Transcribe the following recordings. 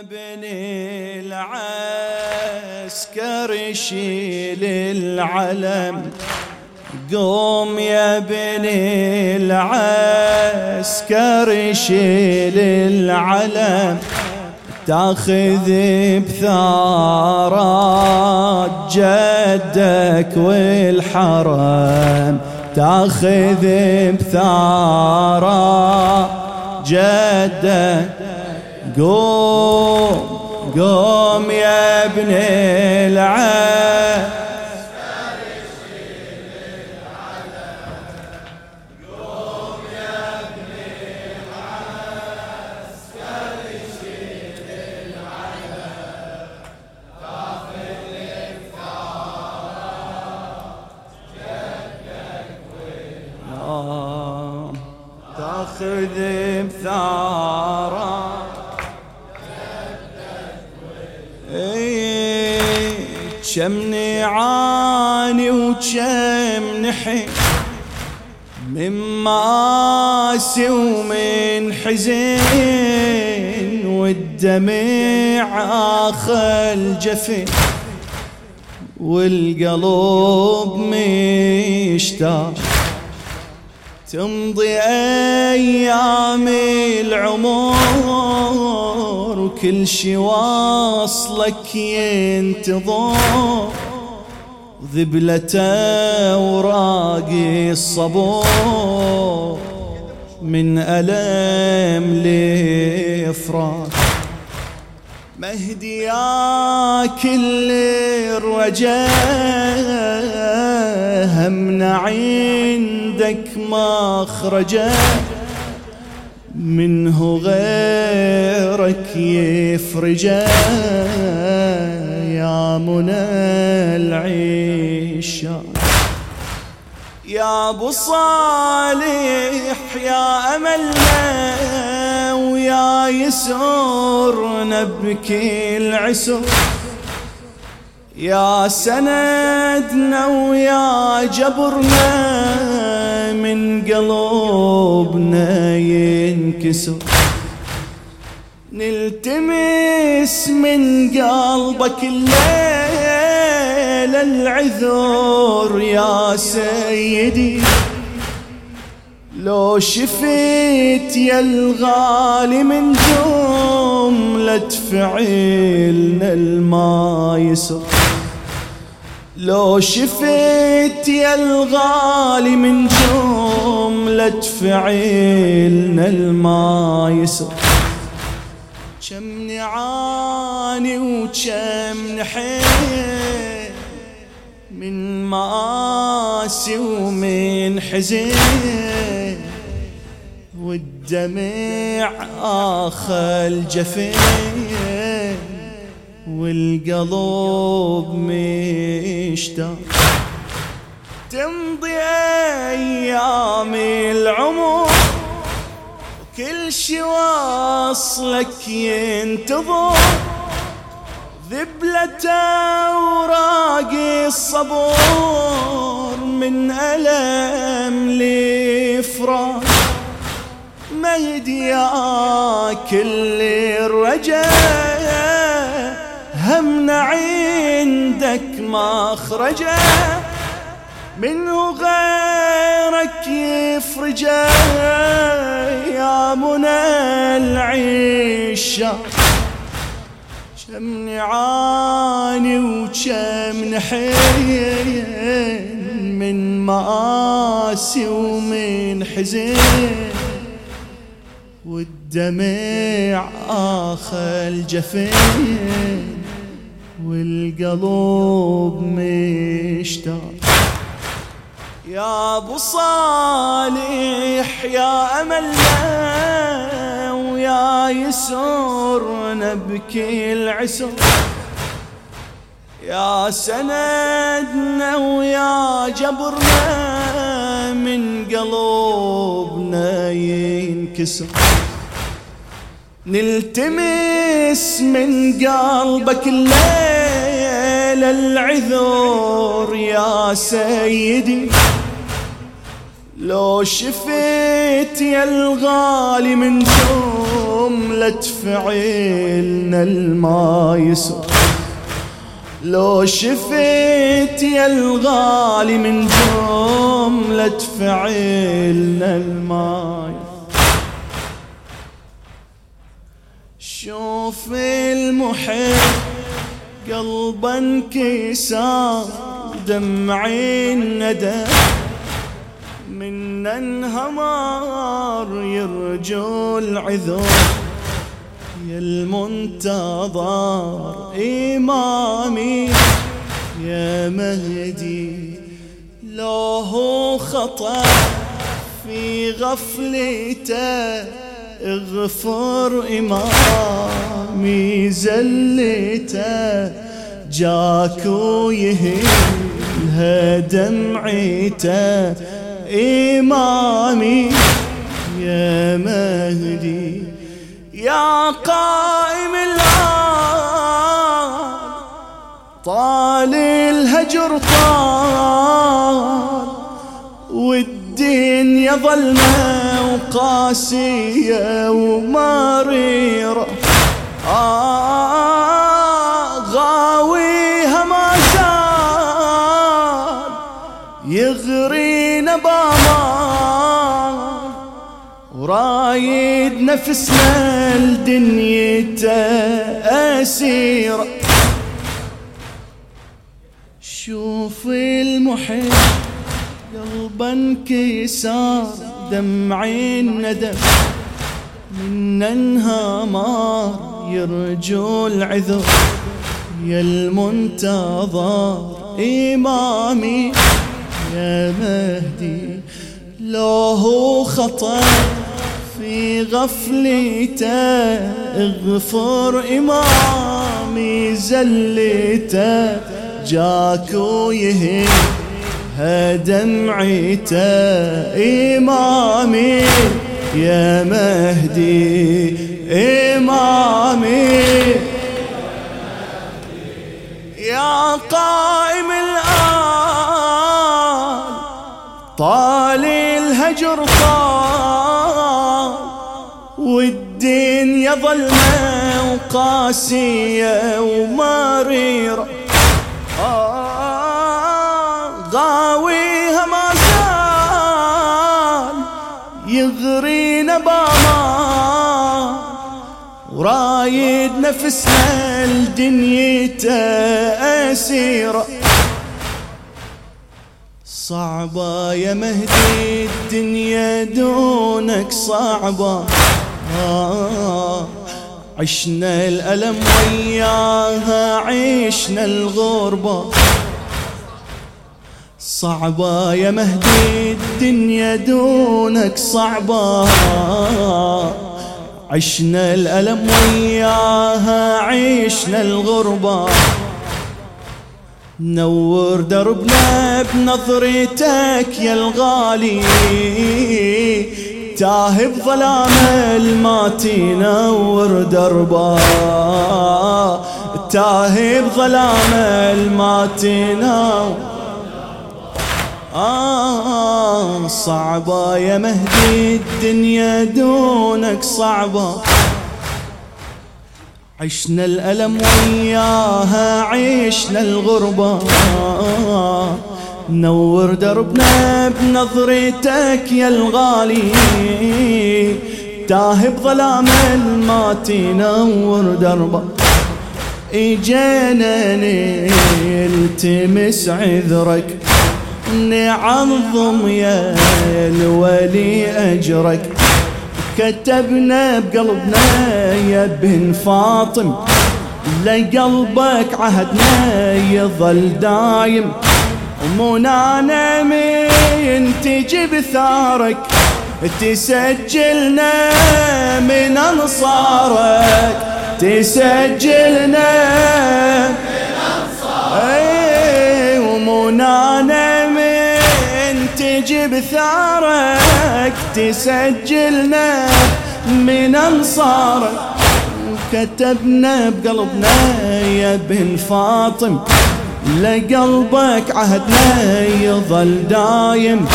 ابن العسكر شيل العلم. قوم يا ابن العسكر شيل العلم. تاخذ بثارات جدك والحرم. تاخذ بثارات جدك قوم قوم يا ابن العالم كم نعاني وكم نحي من مآسي ومن حزين والدمع آخل جفن والقلب مشتاق. تمضي أيام العمر وكل شي واصلك ينتظر. ذبلة وراقي الصبور. من ألم لإفراق. مهدي يا كل الرجاء. همنا عندك مخرجا منه غيرك يفرجا يا منى العيشة يا أبو صالح يا املنا ويا يسر نبكي العسر. يا سندنا ويا جبرنا من قلوبنا ينكسر. نلتمس من قلبك الليل العذر يا سيدي. لو شفيت يا الغالي من جملة فعلنا الما يسر لو شفيت يا الغالي من جملة فعلنا الما يسر. كم نعاني وكم نحيل من ماسي ومن حزين والدمع آخل جفين والقلب مشتاق. تمضي أيام العمر كل شي واصلك ينتظر. ذبلة وراقي الصبور من ألم لإفراق. مهدي يا كل الرجاء. همنا عندك مخرجا منه غيرك يفرجا يا منى العيشة كم نعاني وكم نحين من مآسي ومن حزين والدمع آخل جفين والقلب مشتاق. يا أبو صالح يا املنا ويا يسر نبكي العسر. يا سندنا ويا جبرنا من قلوبنا ينكسر. نلتمس من قلبك الليل. العذر يا سيدي. لو شفيت يا الغالي من جملة فعلنا الما لو شفيت يا الغالي من جملة فعلنا الما شوف المحب قلبا انكسار دمعي الندى من انهمار يرجو العذر يا المنتظر إمامي يا مهدي لو هو خطأ في غفلته. اغفر إمامي زلته جاك ويهلها دمعته إمامي. يا مهدي يا قائم الآن طال الهجر طال والدنيا ظلمة وقاسية ومريرة. آه غاويها ما زال يغرينا بأمان. ورايد نفسنا لدنيته أسيرة شوف المحب قلبا انكسار دمعي الندم من انهمار يرجو العذر. يا المنتظر إمامي يا مهدي لو هو خطأ. في غفلته اغفر إمامي زلته جاك ويهي دمعته إمامي يا مهدي إمامي. يا قائم الآن طال الهجر طال والدين يظل وقاسية ومريرة ورايد نفسنا لدنيته أسيرة صعبة يا مهدي الدنيا دونك صعبة. آه عشنا الألم وياها عشنا الغربة. صعبة يا مهدي الدنيا دونك صعبة. عشنا الألم وياها عشنا الغربة. نور دربنا بنظرتك يا الغالي. تاه بظلام المات نور دربا تاه بظلام المات نور آه صعبة يا مهدي الدنيا دونك صعبة. عشنا الألم وياها عشنا الغربة. نور دربنا بنظرتك يا الغالي. تاه بظلام ما تنور دربة. إجينا نلتمس عذرك. نعظم يا الولي أجرك. كتبنا بقلبنا يا بن فاطم. لقلبك عهدنا يظل دايم. ومنانا من تجي بثارك. تسجلنا من أنصارك. تسجلنا تجي بثارك تسجلنا من انصارك كتبنا بقلبنا يا بن فاطم لقلبك عهدنا يظل دايم.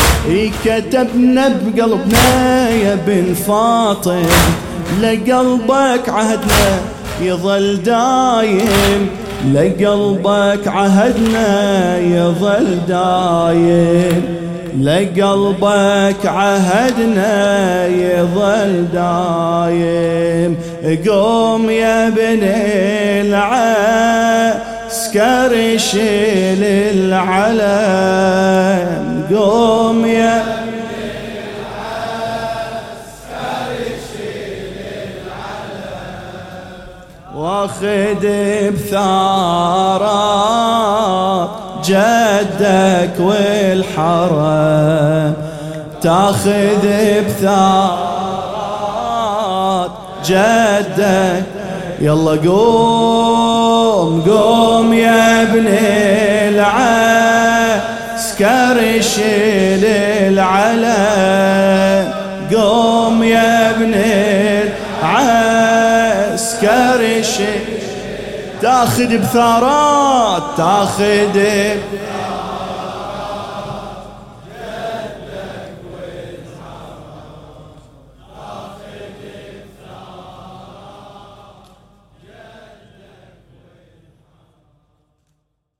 كتبنا بقلبنا يا بن فاطم لقلبك عهدنا يظل دايم. لقلبك عهدنا يظل دايم. لقلبك عهدنا يظل دايم. قوم يا ابن العسكر شيل العلم. قوم يا واخذ بثارات جدك والحرم. تاخذ بثارات جدك. يلا قوم قوم يا ابن العسكر شيل العلم. قوم يا ابن العسكر شيل. تاخذ بثارات تاخذ